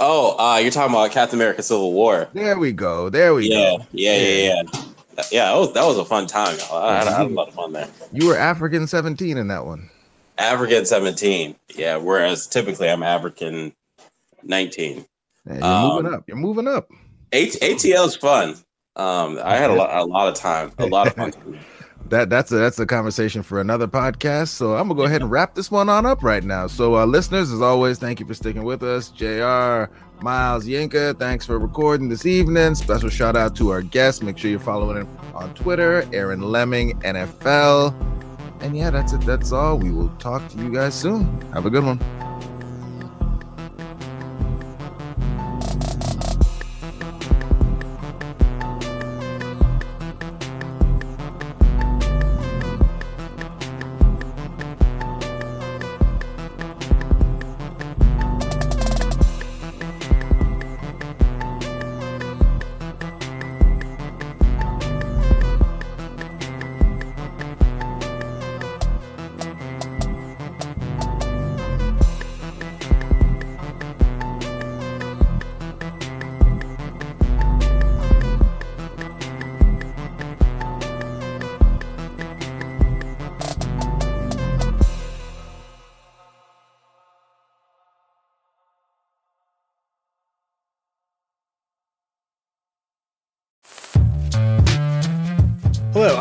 Oh, uh, you're talking about Captain America: Civil War. There we go. There we Yeah, go. yeah, yeah, yeah. Yeah, that was that was a fun time. I had, I had a lot of fun there. You were African 17 in that one. African 17. Yeah, whereas typically I'm African 19. Yeah, you're Um, moving up. You're moving up. ATL is fun. Um, I had a lot, a lot of time, a lot of fun. that that's a that's a conversation for another podcast. So I'm gonna go ahead and wrap this one on up right now. So uh, listeners, as always, thank you for sticking with us. Jr. Myles Yinka, thanks for recording this evening. Special shout out to our guests. Make sure you're following him on Twitter, Aaron Leming NFL. And yeah, that's it. That's all. We will talk to you guys soon. Have a good one.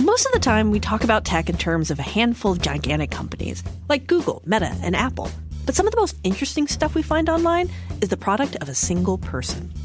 Most of the time, we talk about tech in terms of a handful of gigantic companies like Google, Meta, and Apple. But some of the most interesting stuff we find online is the product of a single person.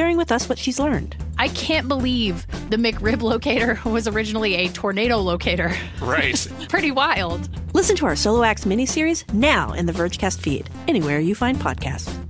sharing with us what she's learned. I can't believe the McRib locator was originally a tornado locator. Right. Pretty wild. Listen to our Solo Acts miniseries now in the Vergecast feed, anywhere you find podcasts.